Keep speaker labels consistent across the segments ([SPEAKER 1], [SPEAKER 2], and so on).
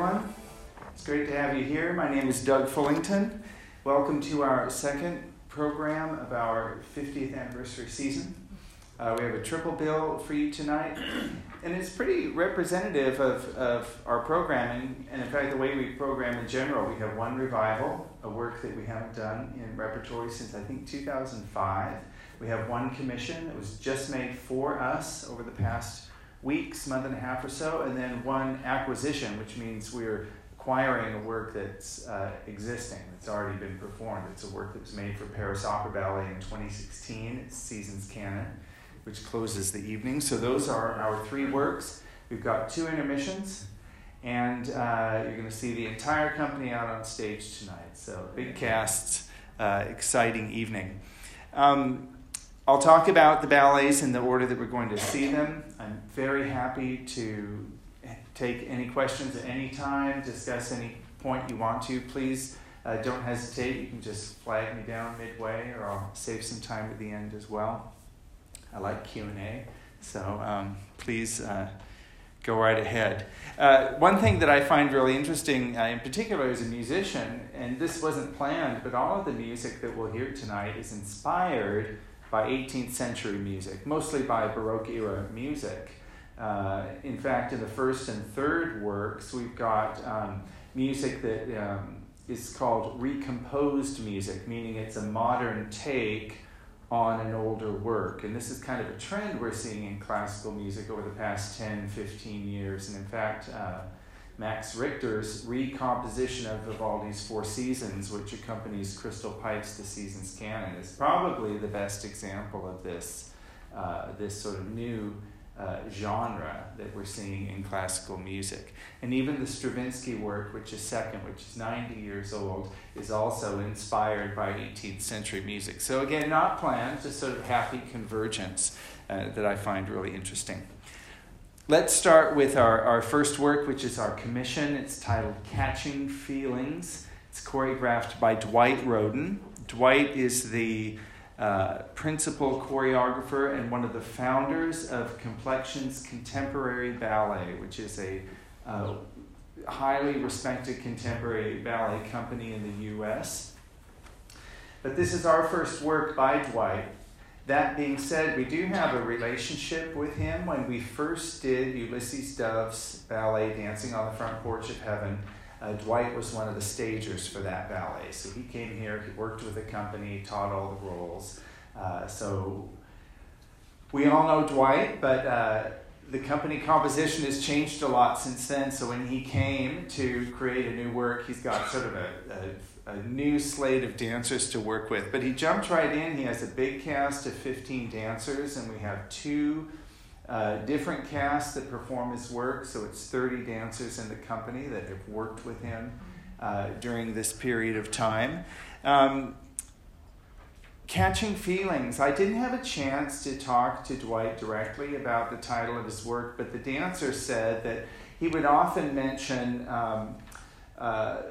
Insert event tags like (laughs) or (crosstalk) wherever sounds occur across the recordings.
[SPEAKER 1] everyone. It's great to have you here. My name is Doug Fullington. Welcome to our second program of our 50th anniversary season. Uh, we have a triple bill for you tonight, and it's pretty representative of, of our programming, and in fact, the way we program in general. We have one revival, a work that we haven't done in repertory since I think 2005. We have one commission that was just made for us over the past weeks, month and a half or so, and then one acquisition, which means we're acquiring a work that's uh, existing, that's already been performed. It's a work that was made for Paris Opera Ballet in 2016. It's Seasons Canon, which closes the evening. So those are our three works. We've got two intermissions, and uh, you're going to see the entire company out on stage tonight. So big cast, uh, exciting evening. Um, I'll talk about the ballets in the order that we're going to see them. I'm very happy to take any questions at any time, discuss any point you want to. Please uh, don't hesitate. You can just flag me down midway, or I'll save some time at the end as well. I like Q and A, so um, please uh, go right ahead. Uh, one thing that I find really interesting, uh, in particular as a musician, and this wasn't planned, but all of the music that we'll hear tonight is inspired by 18th century music, mostly by Baroque era music. Uh, in fact, in the first and third works, we've got um, music that um, is called recomposed music, meaning it's a modern take on an older work. And this is kind of a trend we're seeing in classical music over the past 10, 15 years. And in fact, uh, Max Richter's recomposition of Vivaldi's Four Seasons, which accompanies Crystal Pite's The Seasons Canon, is probably the best example of this, uh, this sort of new uh, genre that we're seeing in classical music. And even the Stravinsky work, which is second, which is 90 years old, is also inspired by 18th century music. So, again, not planned, just sort of happy convergence uh, that I find really interesting. Let's start with our, our first work, which is our commission. It's titled Catching Feelings. It's choreographed by Dwight Rhoden. Dwight is the uh, principal choreographer and one of the founders of Complexions Contemporary Ballet, which is a uh, highly respected contemporary ballet company in the US. But this is our first work by Dwight. That being said, we do have a relationship with him. When we first did Ulysses Dove's ballet, Dancing on the Front Porch of Heaven, uh, Dwight was one of the stagers for that ballet. So he came here, he worked with the company, taught all the roles. Uh, so we all know Dwight, but uh, the company composition has changed a lot since then. So when he came to create a new work, he's got sort of a, a a new slate of dancers to work with. But he jumped right in. He has a big cast of 15 dancers, and we have two uh, different casts that perform his work. So it's 30 dancers in the company that have worked with him uh, during this period of time. Um, Catching Feelings. I didn't have a chance to talk to Dwight directly about the title of his work, but the dancer said that he would often mention. Um, uh,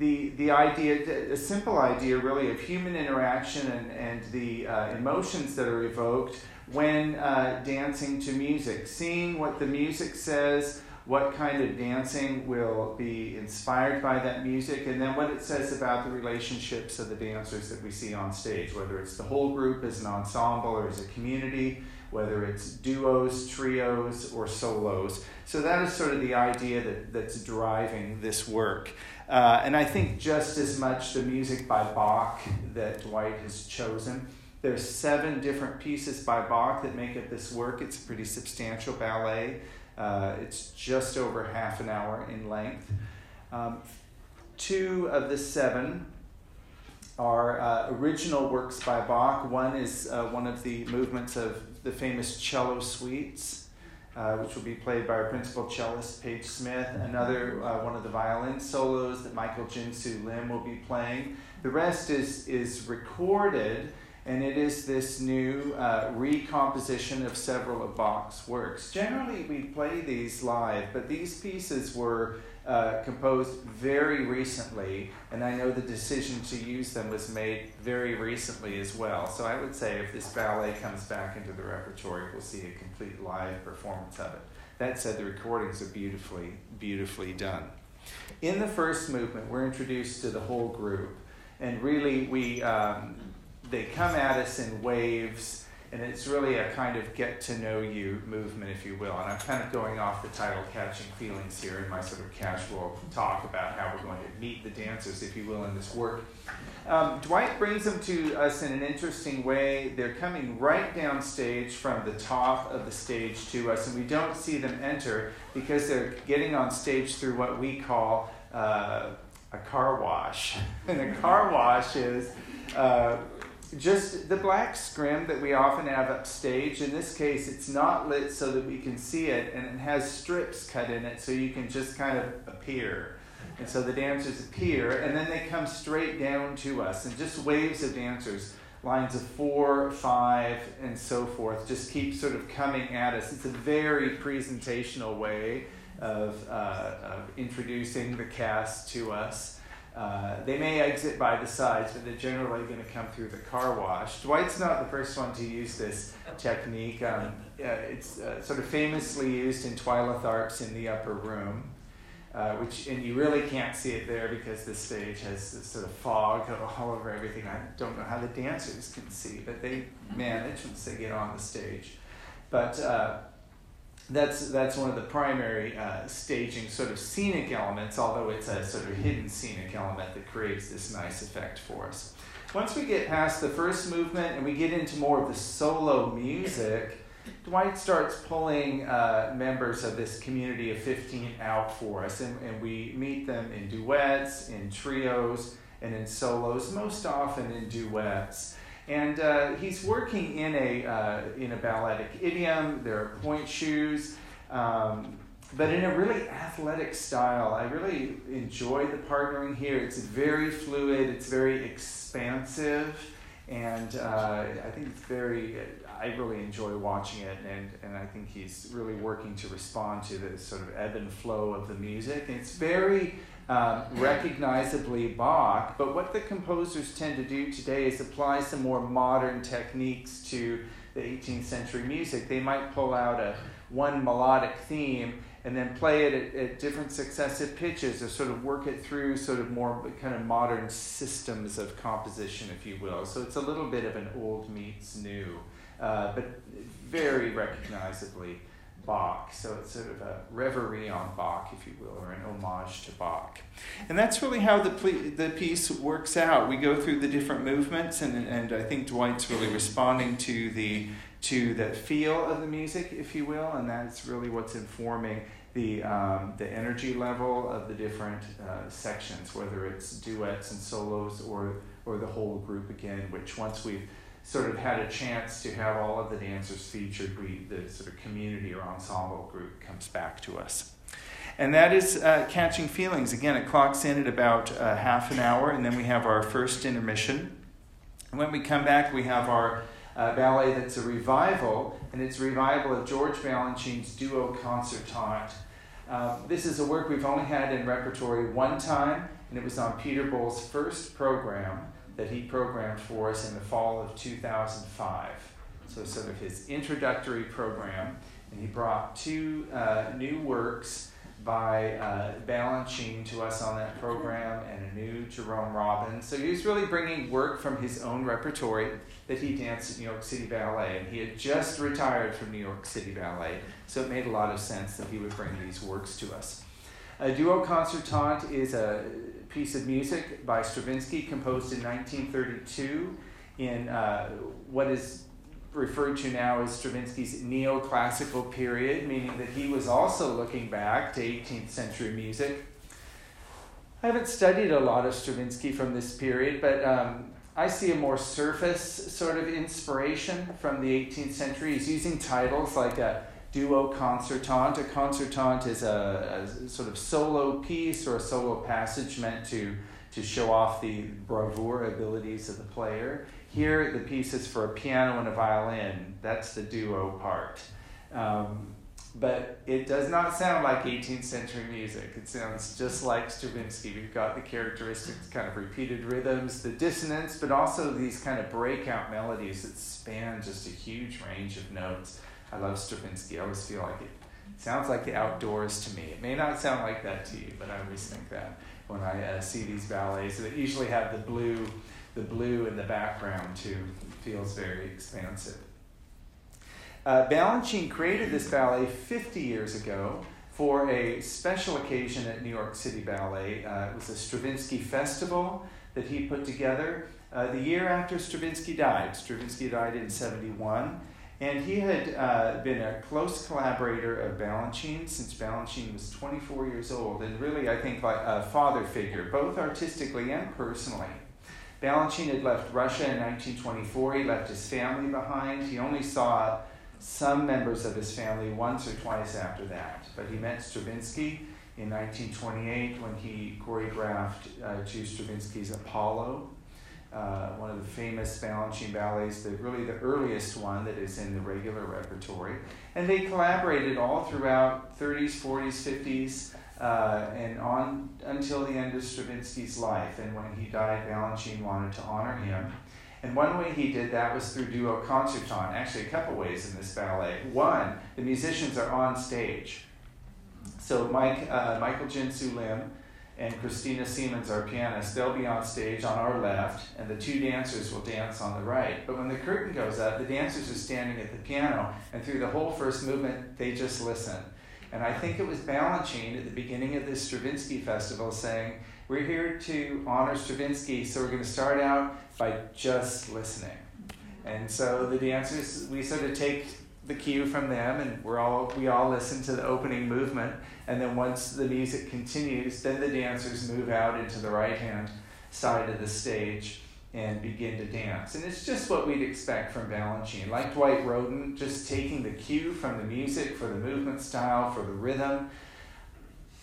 [SPEAKER 1] the, the idea, a simple idea really of human interaction and, and the uh, emotions that are evoked when uh, dancing to music, seeing what the music says, what kind of dancing will be inspired by that music, and then what it says about the relationships of the dancers that we see on stage, whether it's the whole group as an ensemble or as a community, whether it's duos, trios, or solos. So that is sort of the idea that, that's driving this work. Uh, and I think just as much the music by Bach that Dwight has chosen. There's seven different pieces by Bach that make up this work. It's a pretty substantial ballet. Uh, it's just over half an hour in length. Um, two of the seven are uh, original works by Bach. One is uh, one of the movements of the famous cello suites uh, which will be played by our principal cellist, Paige Smith. Another uh, one of the violin solos that Michael Jinsoo Lim will be playing. The rest is, is recorded, and it is this new uh, recomposition of several of Bach's works. Generally, we play these live, but these pieces were uh, composed very recently, and I know the decision to use them was made very recently as well. So I would say if this ballet comes back into the repertory, we'll see a complete live performance of it. that said, the recordings are beautifully, beautifully done. In the first movement, we're introduced to the whole group, and really, we um, they come at us in waves and it's really a kind of get to know you movement, if you will. And I'm kind of going off the title Catching Feelings here in my sort of casual talk about how we're going to meet the dancers, if you will, in this work. Um, Dwight brings them to us in an interesting way. They're coming right down stage from the top of the stage to us, and we don't see them enter because they're getting on stage through what we call uh, a car wash. (laughs) and a car wash is. Uh, just the black scrim that we often have upstage. In this case, it's not lit so that we can see it, and it has strips cut in it so you can just kind of appear. And so the dancers appear, and then they come straight down to us, and just waves of dancers, lines of four, five, and so forth, just keep sort of coming at us. It's a very presentational way of, uh, of introducing the cast to us. Uh, they may exit by the sides, but they're generally going to come through the car wash. Dwight's not the first one to use this technique. Um, uh, it's uh, sort of famously used in Twyla Tharp's in the upper room, uh, which and you really can't see it there because the stage has this sort of fog (laughs) all over everything. I don't know how the dancers can see, but they manage once they get on the stage. But uh, that's that's one of the primary uh, staging sort of scenic elements, although it's a sort of hidden scenic element that creates this nice effect for us. Once we get past the first movement and we get into more of the solo music, Dwight starts pulling uh, members of this community of 15 out for us, and, and we meet them in duets, in trios, and in solos, most often in duets. And uh, he's working in a, uh, in a balletic idiom. There are point shoes, um, but in a really athletic style. I really enjoy the partnering here. It's very fluid, it's very expansive, and uh, I think it's very, I really enjoy watching it, and, and I think he's really working to respond to the sort of ebb and flow of the music. And it's very um, recognizably Bach, but what the composers tend to do today is apply some more modern techniques to the 18th century music. They might pull out a one melodic theme and then play it at, at, different successive pitches or sort of work it through sort of more kind of modern systems of composition, if you will. So it's a little bit of an old meets new, uh, but very recognizably Bach. So it's sort of a reverie on Bach, if you will, or an homage to Bach. And that's really how the, ple- the piece works out. We go through the different movements, and, and I think Dwight's really responding to the to the feel of the music, if you will, and that's really what's informing the, um, the energy level of the different uh, sections, whether it's duets and solos or, or the whole group again, which once we've sort of had a chance to have all of the dancers featured, we, the sort of community or ensemble group comes back to us. And that is uh, Catching Feelings. Again, it clocks in at about uh, half an hour, and then we have our first intermission. And when we come back, we have our uh, ballet that's a revival, and it's a revival of George Balanchine's duo concertante. Uh, this is a work we've only had in repertory one time, and it was on Peter Boal's first program that he programmed for us in the fall of 2005. So, sort of his introductory program. And he brought two uh, new works by uh, Balanchine to us on that program and a new Jerome Robbins. So, he was really bringing work from his own repertory that he danced at New York City Ballet. And he had just retired from New York City Ballet. So, it made a lot of sense that he would bring these works to us. A duo concertante is a piece of music by Stravinsky composed in 1932 in uh, what is referred to now as Stravinsky's neoclassical period, meaning that he was also looking back to 18th century music. I haven't studied a lot of Stravinsky from this period, but um, I see a more surface sort of inspiration from the 18th century. He's using titles like a duo concertante. A concertante is a, a, sort of solo piece or a solo passage meant to, to show off the bravura abilities of the player. Here, the piece is for a piano and a violin. That's the duo part. Um, but it does not sound like 18th century music. It sounds just like Stravinsky. We've got the characteristics, kind of repeated rhythms, the dissonance, but also these kind of breakout melodies that span just a huge range of notes. I love Stravinsky. I always feel like it sounds like the outdoors to me. It may not sound like that to you, but I always think that when I uh, see these ballets that usually have the blue, the blue in the background too. It feels very expansive. Uh, Balanchine created this ballet 50 years ago for a special occasion at New York City Ballet. Uh, it was a Stravinsky festival that he put together uh, the year after Stravinsky died. Stravinsky died in 71. And he had uh, been a close collaborator of Balanchine since Balanchine was 24 years old, and really, I think, like a father figure, both artistically and personally. Balanchine had left Russia in 1924. He left his family behind. He only saw some members of his family once or twice after that. But he met Stravinsky in 1928 when he choreographed uh, to Stravinsky's Apollo uh, one of the famous Balanchine ballets, the, really the earliest one that is in the regular repertory. And they collaborated all throughout 30s, 40s, 50s, uh, and on until the end of Stravinsky's life. And when he died, Balanchine wanted to honor him. And one way he did that was through duo concertant. Actually, a couple ways in this ballet. One, the musicians are on stage. So Mike, uh, Michael Jin Soo Lim and Christina Siemens, our pianist, they'll be on stage on our left, and the two dancers will dance on the right. But when the curtain goes up, the dancers are standing at the piano, and through the whole first movement, they just listen. And I think it was Balanchine at the beginning of this Stravinsky festival saying, We're here to honor Stravinsky, so we're going to start out by just listening. And so the dancers, we sort of take the cue from them, and we're all we all listen to the opening movement, and then once the music continues, then the dancers move out into the right hand side of the stage and begin to dance. And it's just what we'd expect from Balanchine. Like Dwight Rhoden, just taking the cue from the music for the movement style, for the rhythm.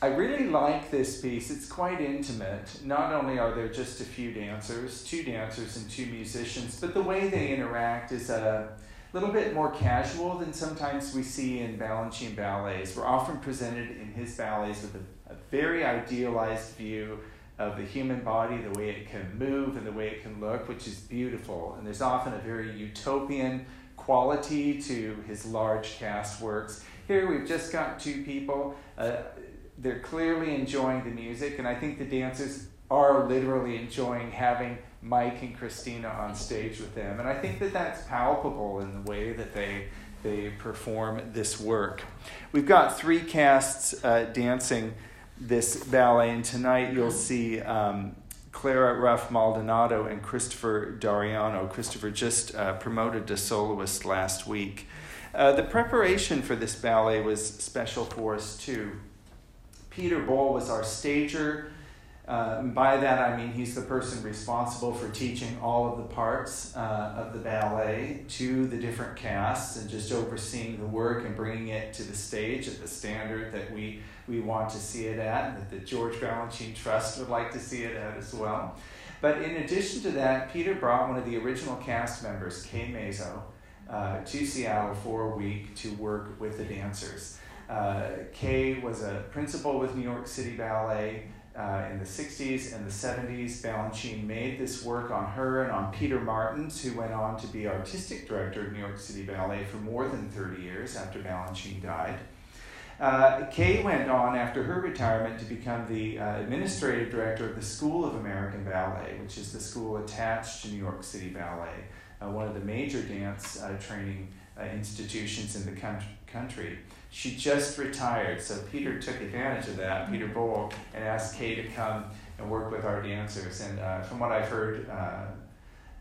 [SPEAKER 1] I really like this piece. It's quite intimate. Not only are there just a few dancers, two dancers and two musicians, but the way they interact is a little bit more casual than sometimes we see in Balanchine ballets. We're often presented in his ballets with a, a very idealized view of the human body, the way it can move and the way it can look, which is beautiful. And there's often a very utopian quality to his large cast works. Here we've just got two people. Uh, they're clearly enjoying the music, and I think the dancers are literally enjoying having Mike and Christina on stage with them. And I think that that's palpable in the way that they, they perform this work. We've got three casts uh, dancing this ballet, and tonight you'll see um, Clara Ruf Maldonado and Christopher D'Ariano. Christopher just uh, promoted to soloist last week. Uh, the preparation for this ballet was special for us too. Peter Boal was our stager. Uh, by that I mean he's the person responsible for teaching all of the parts uh, of the ballet to the different casts and just overseeing the work and bringing it to the stage at the standard that we, we want to see it at, and that the George Balanchine Trust would like to see it at as well. But in addition to that, Peter brought one of the original cast members, Kay Mazzo, uh, to Seattle for a week to work with the dancers. Uh, Kay was a principal with New York City Ballet uh, in the 60s and the 70s. Balanchine made this work on her and on Peter Martins, who went on to be artistic director of New York City Ballet for more than 30 years after Balanchine died. Uh, Kay went on after her retirement to become the uh, administrative director of the School of American Ballet, which is the school attached to New York City Ballet, uh, one of the major dance uh, training uh, institutions in the country. She just retired, so Peter took advantage of that, Peter Boal, and asked Kay to come and work with our dancers. And uh, from what I've heard uh,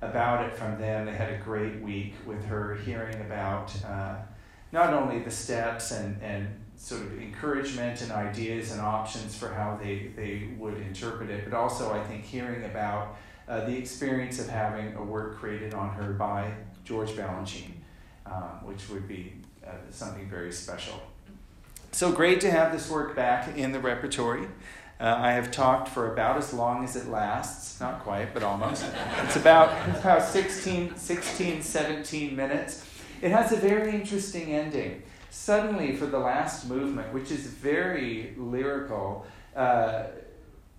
[SPEAKER 1] about it from them, they had a great week with her hearing about uh, not only the steps and, and sort of encouragement and ideas and options for how they, they would interpret it, but also I think hearing about uh, the experience of having a work created on her by George Balanchine, um, which would be uh, something very special. So great to have this work back in the repertory. Uh, I have talked for about as long as it lasts, not quite, but almost. It's about, it's about 16, 16, 17 minutes. It has a very interesting ending. Suddenly, for the last movement, which is very lyrical, uh,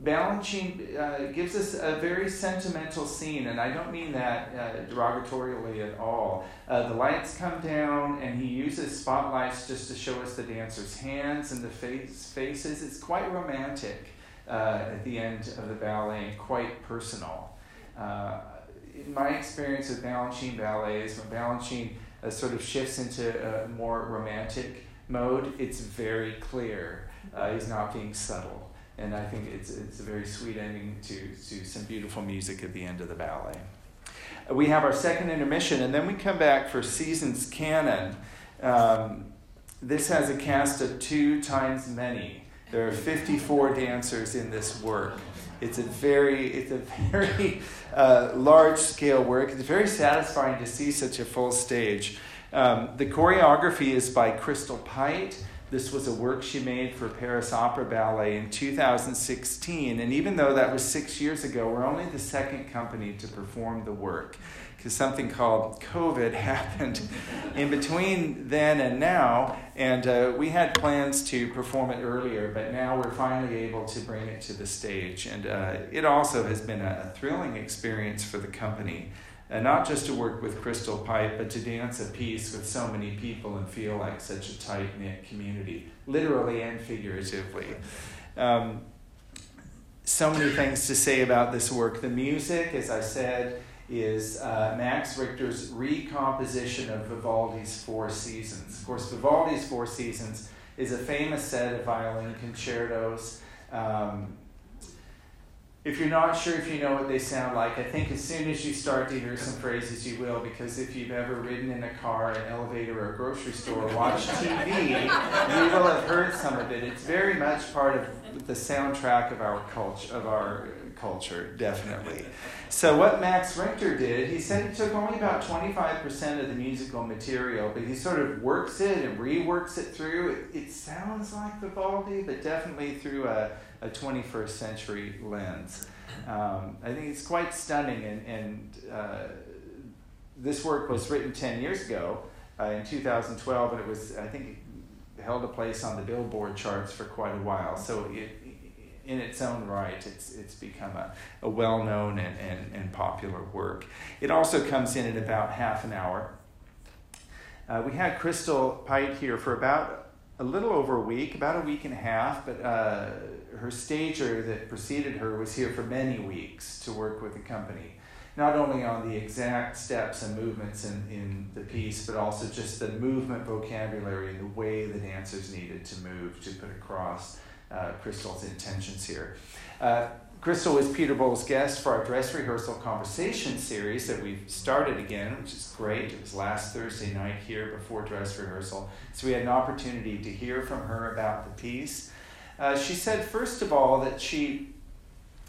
[SPEAKER 1] Balanchine uh, gives us a very sentimental scene, and I don't mean that uh, derogatorily at all. Uh, the lights come down, and he uses spotlights just to show us the dancers' hands and the face, faces. It's quite romantic uh, at the end of the ballet, and quite personal. Uh, in my experience with Balanchine ballets, when Balanchine uh, sort of shifts into a more romantic mode, it's very clear he's not being subtle and I think it's, it's a very sweet ending to, to some beautiful music at the end of the ballet. We have our second intermission, and then we come back for Seasons Canon. Um, this has a cast of two times many. There are 54 dancers in this work. It's a very, it's a very uh, large scale work. It's very satisfying to see such a full stage. Um, the choreography is by Crystal Pite. This was a work she made for Paris Opera Ballet in 2016. And even though that was six years ago, we're only the second company to perform the work because something called COVID (laughs) happened in between then and now. And uh, we had plans to perform it earlier, but now we're finally able to bring it to the stage. And uh, it also has been a thrilling experience for the company and not just to work with Crystal Pite, but to dance a piece with so many people and feel like such a tight knit community, literally and figuratively. Um, so many things to say about this work. The music, as I said, is uh, Max Richter's recomposition of Vivaldi's Four Seasons. Of course, Vivaldi's Four Seasons is a famous set of violin concertos. Um, if you're not sure if you know what they sound like, I think as soon as you start to hear some phrases, you will, because if you've ever ridden in a car, an elevator, or a grocery store, or watched TV, (laughs) you will have heard some of it. It's very much part of the soundtrack of our culture, of our culture, definitely. So what Max Richter did, he said he took only about 25% of the musical material, but he sort of works it and reworks it through. It, it sounds like Vivaldi, but definitely through a a 21st century lens. Um, I think it's quite stunning, and, and uh, this work was written 10 years ago uh, in 2012, and it was, I think, held a place on the Billboard charts for quite a while. So, it, in its own right, it's, it's become a, a well known and, and, and popular work. It also comes in at about half an hour. Uh, we had Crystal Pite here for about a little over a week, about a week and a half, but uh, her stager that preceded her was here for many weeks to work with the company, not only on the exact steps and movements in, in the piece, but also just the movement vocabulary and the way the dancers needed to move to put across uh, Crystal's intentions here. Uh, Crystal was Peter Boal's guest for our dress rehearsal conversation series that we've started again, which is great. It was last Thursday night here before dress rehearsal. So we had an opportunity to hear from her about the piece. Uh, she said, first of all, that she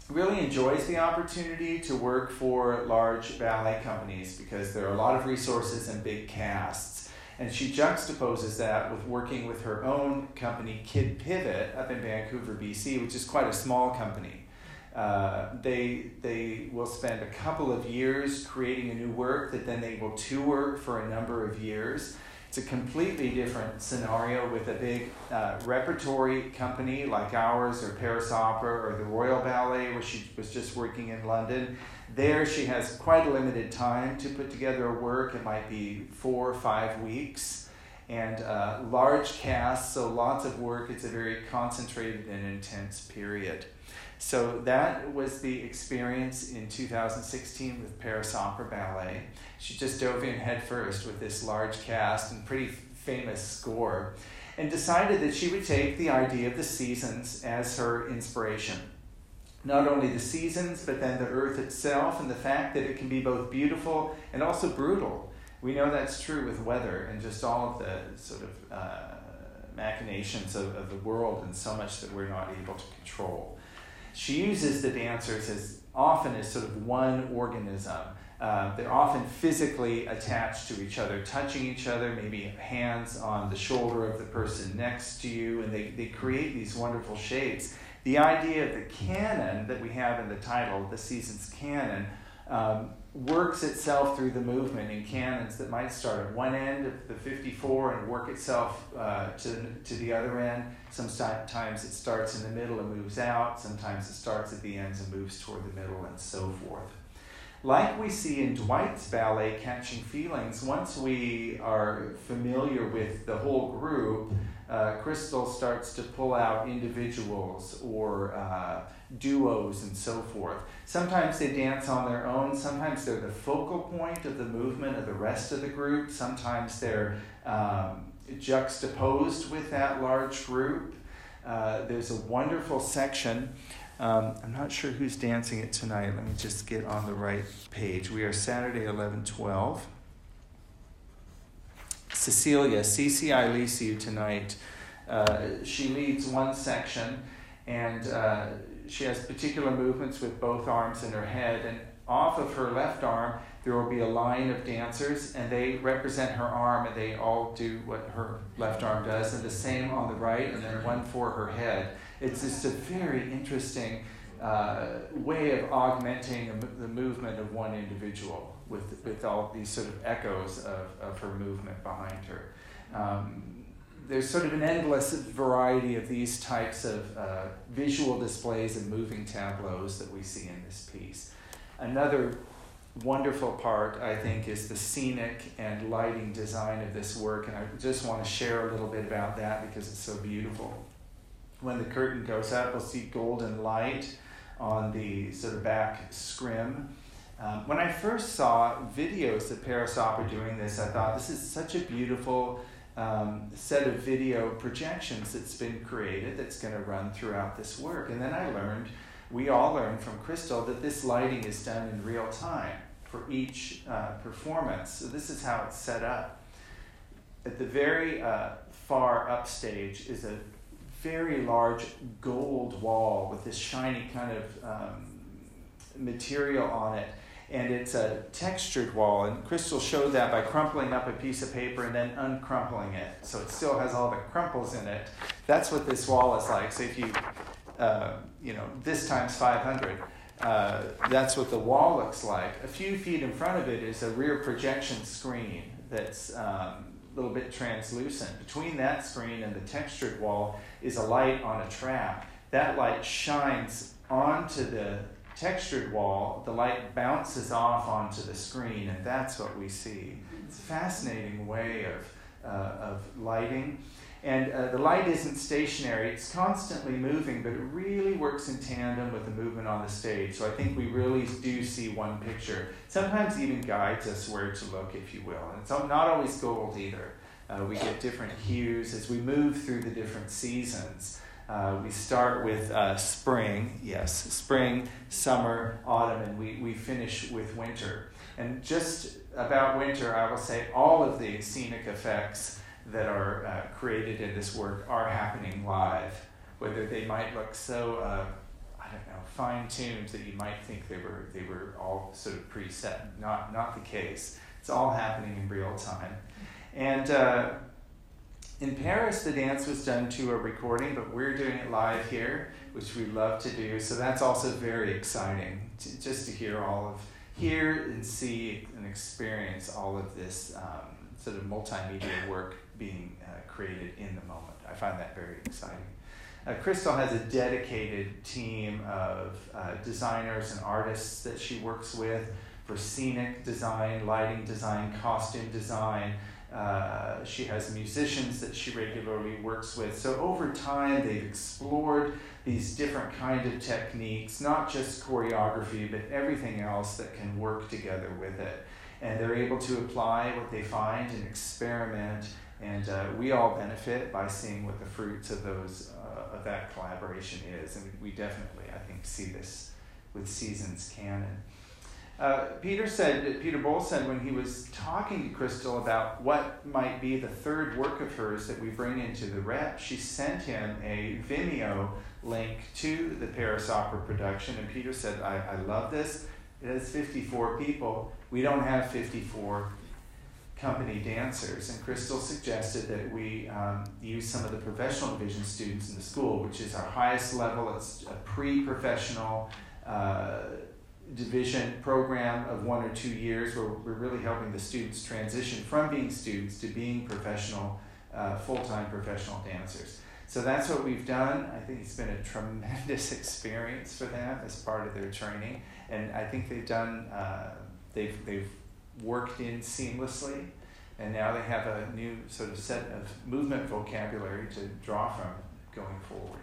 [SPEAKER 1] really enjoys the opportunity to work for large ballet companies because there are a lot of resources and big casts. And she juxtaposes that with working with her own company, Kid Pivot, up in Vancouver, BC, which is quite a small company. Uh, they, they will spend a couple of years creating a new work that then they will tour for a number of years. It's a completely different scenario with a big uh, repertory company like ours, or Paris Opera, or the Royal Ballet, where she was just working in London. There, she has quite a limited time to put together a work. It might be four or five weeks, and uh, large casts, so lots of work. It's a very concentrated and intense period. So that was the experience in 2016 with Paris Opera Ballet. She just dove in headfirst with this large cast and pretty famous score and decided that she would take the idea of the seasons as her inspiration. Not only the seasons, but then the earth itself and the fact that it can be both beautiful and also brutal. We know that's true with weather and just all of the sort of uh, machinations of, of the world and so much that we're not able to control she uses the dancers as often as sort of one organism. Uh, they're often physically attached to each other, touching each other, maybe hands on the shoulder of the person next to you, and they, they create these wonderful shapes. The idea of the canon that we have in the title, the season's canon, um, works itself through the movement in canons that might start at one end of the 54 and work itself uh, to, to the other end. Sometimes it starts in the middle and moves out. Sometimes it starts at the ends and moves toward the middle and so forth. Like we see in Dwight's ballet, Catching Feelings, once we are familiar with the whole group, uh, Crystal starts to pull out individuals or uh, duos and so forth. Sometimes they dance on their own, sometimes they're the focal point of the movement of the rest of the group, sometimes they're um, juxtaposed with that large group. Uh, there's a wonderful section. Um, I'm not sure who's dancing it tonight. Let me just get on the right page. We are Saturday, 11 12. Cecilia, CCI Lisiu tonight. Uh, she leads one section and uh, she has particular movements with both arms and her head. And off of her left arm, there will be a line of dancers, and they represent her arm, and they all do what her left arm does, and the same on the right, and then one for her head. It's just a very interesting uh, way of augmenting the movement of one individual with, with all these sort of echoes of, of her movement behind her. Um, there's sort of an endless variety of these types of uh, visual displays and moving tableaus that we see in this piece. Another wonderful part, I think, is the scenic and lighting design of this work, and I just want to share a little bit about that because it's so beautiful. When the curtain goes up, we'll see golden light on the sort of back scrim. Um, when I first saw videos of Paris Opera doing this, I thought this is such a beautiful um, set of video projections that's been created that's going to run throughout this work. And then I learned, we all learned from Crystal, that this lighting is done in real time for each uh, performance. So this is how it's set up. At the very uh, far upstage is a very large gold wall with this shiny kind of um, material on it and it's a textured wall. And Crystal showed that by crumpling up a piece of paper and then uncrumpling it, so it still has all the crumples in it. That's what this wall is like. So if you, uh, you know, this times 500, uh, that's what the wall looks like. A few feet in front of it is a rear projection screen that's um, a little bit translucent. Between that screen and the textured wall is a light on a trap. That light shines onto the textured wall, the light bounces off onto the screen, and that's what we see. It's a fascinating way of, uh, of lighting. And uh, the light isn't stationary, it's constantly moving, but it really works in tandem with the movement on the stage. So I think we really do see one picture. Sometimes even guides us where to look, if you will. And it's not always gold either. Uh, we get different hues as we move through the different seasons. Uh, we start with uh, spring, yes, spring, summer, autumn, and we, we finish with winter. And just about winter, I will say all of the scenic effects that are uh, created in this work are happening live, whether they might look so, uh, I don't know, fine tuned that you might think they were, they were all sort of preset. Not, not the case. It's all happening in real time. And uh, in Paris, the dance was done to a recording, but we're doing it live here, which we love to do. So that's also very exciting to, just to hear all of, hear and see and experience all of this um, sort of multimedia work being uh, created in the moment. I find that very exciting. Uh, Crystal has a dedicated team of uh, designers and artists that she works with for scenic design, lighting design, costume design, uh, she has musicians that she regularly works with. So over time, they've explored these different kind of techniques, not just choreography, but everything else that can work together with it. And they're able to apply what they find and experiment. And uh, we all benefit by seeing what the fruits of those uh, of that collaboration is. And we definitely, I think, see this with Seasons Canon. Uh, Peter said, Peter Boal said when he was talking to Crystal about what might be the third work of hers that we bring into the rep, she sent him a Vimeo link to the Paris Opera production. And Peter said, I, I love this. It has 54 people. We don't have 54 company dancers. And Crystal suggested that we um, use some of the professional division students in the school, which is our highest level. It's a pre professional. Uh, division program of one or two years where we're really helping the students transition from being students to being professional, uh, full time professional dancers. So that's what we've done. I think it's been a tremendous (laughs) experience for them as part of their training, and I think they've done. Uh, they've they've worked in seamlessly, and now they have a new sort of set of movement vocabulary to draw from going forward.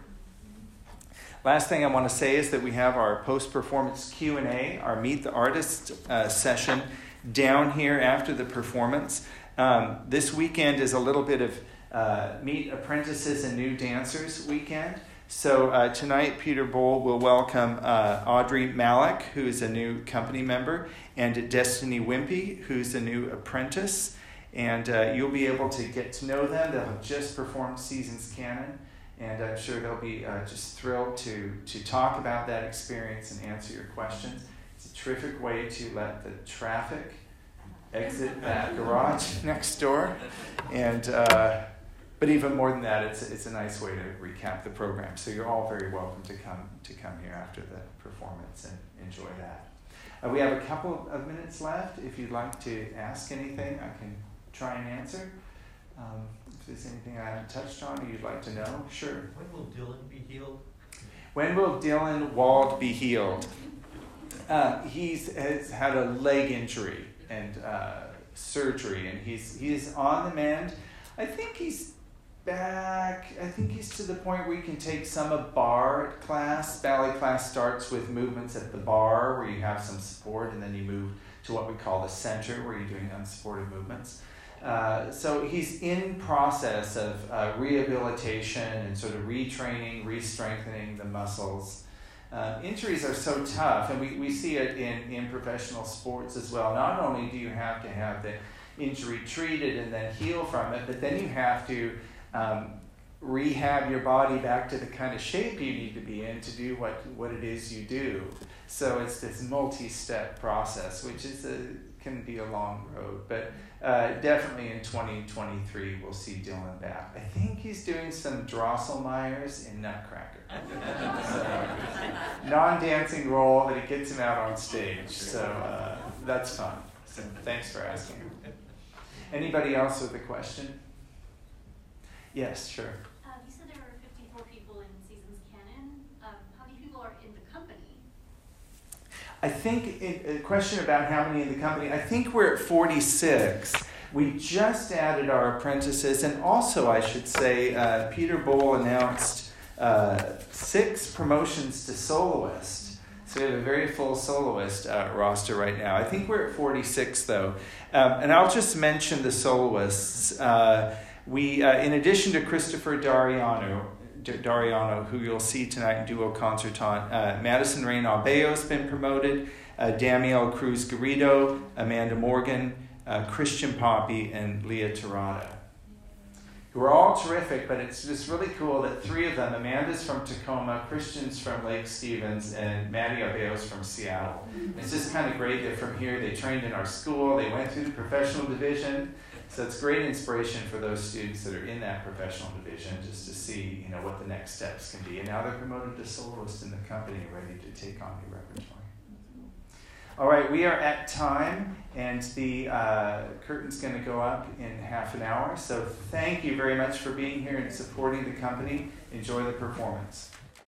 [SPEAKER 1] Last thing I want to say is that we have our post-performance Q&A, our Meet the Artist uh, session down here after the performance. Um, this weekend is a little bit of uh, Meet Apprentices and New Dancers weekend. So uh, tonight, Peter Boal will welcome uh, Audrey Malik, who is a new company member, and Destiny Wimpye, who's a new apprentice. And uh, you'll be able to get to know them. They'll have just performed Seasons Canon and I'm sure they'll be uh, just thrilled to, to talk about that experience and answer your questions. It's a terrific way to let the traffic exit that garage (laughs) next door. And, uh, but even more than that, it's, it's a nice way to recap the program. So you're all very welcome to come, to come here after the performance and enjoy that. Uh, we have a couple of minutes left. If you'd like to ask anything, I can try and answer. Um, if there's anything I haven't touched on or you'd like to know, sure.
[SPEAKER 2] When will Dylan be healed?
[SPEAKER 1] When will Dylan Wald be healed? Uh, he's has had a leg injury and uh, surgery, and he's he's on the mend. I think he's back. I think he's to the point where you can take some of bar class. Ballet class starts with movements at the bar, where you have some support, and then you move to what we call the center, where you're doing unsupported movements. Uh, so he's in process of uh, rehabilitation and sort of retraining, re-strengthening the muscles. Uh, injuries are so tough, and we, we see it in, in professional sports as well. Not only do you have to have the injury treated and then heal from it, but then you have to um, rehab your body back to the kind of shape you need to be in to do what, what it is you do. So it's this multi-step process, which is a, can be a long road, but uh, definitely in 2023 we'll see Dylan back. I think he's doing some Drosselmeyers in Nutcracker. so, non-dancing role, but it gets him out on stage, so uh, that's fun. So thanks for asking. Anybody else with a question? Yes, sure. I think a question about how many in the company, I think we're at 46. We just added our apprentices, and also, I should say, uh, Peter Boal announced uh, six promotions to soloist. So we have a very full soloist uh, roster right now. I think we're at 46, though. Um, and I'll just mention the soloists. Uh, we, uh, in addition to Christopher D'Ariano, D'Ariano, who you'll see tonight in duo concertant. Uh, Madison Rayn Abeo has been promoted. Uh, Cruz Garrido, Amanda Morgan, uh, Christian Poppe, and Leah Terada. Who are all terrific, but it's just really cool that three of them Amanda's from Tacoma, Christian's from Lake Stevens, and Maddie Abeo's from Seattle. It's just kind of great that from here they trained in our school, they went through the professional division, so it's great inspiration for those students that are in that professional division just to see, you know, what the next steps can be. And now they're promoted to soloist in the company, ready to take on new repertoire. All right, we are at time, and the uh, curtain's going to go up in half an hour. So thank you very much for being here and supporting the company. Enjoy the performance.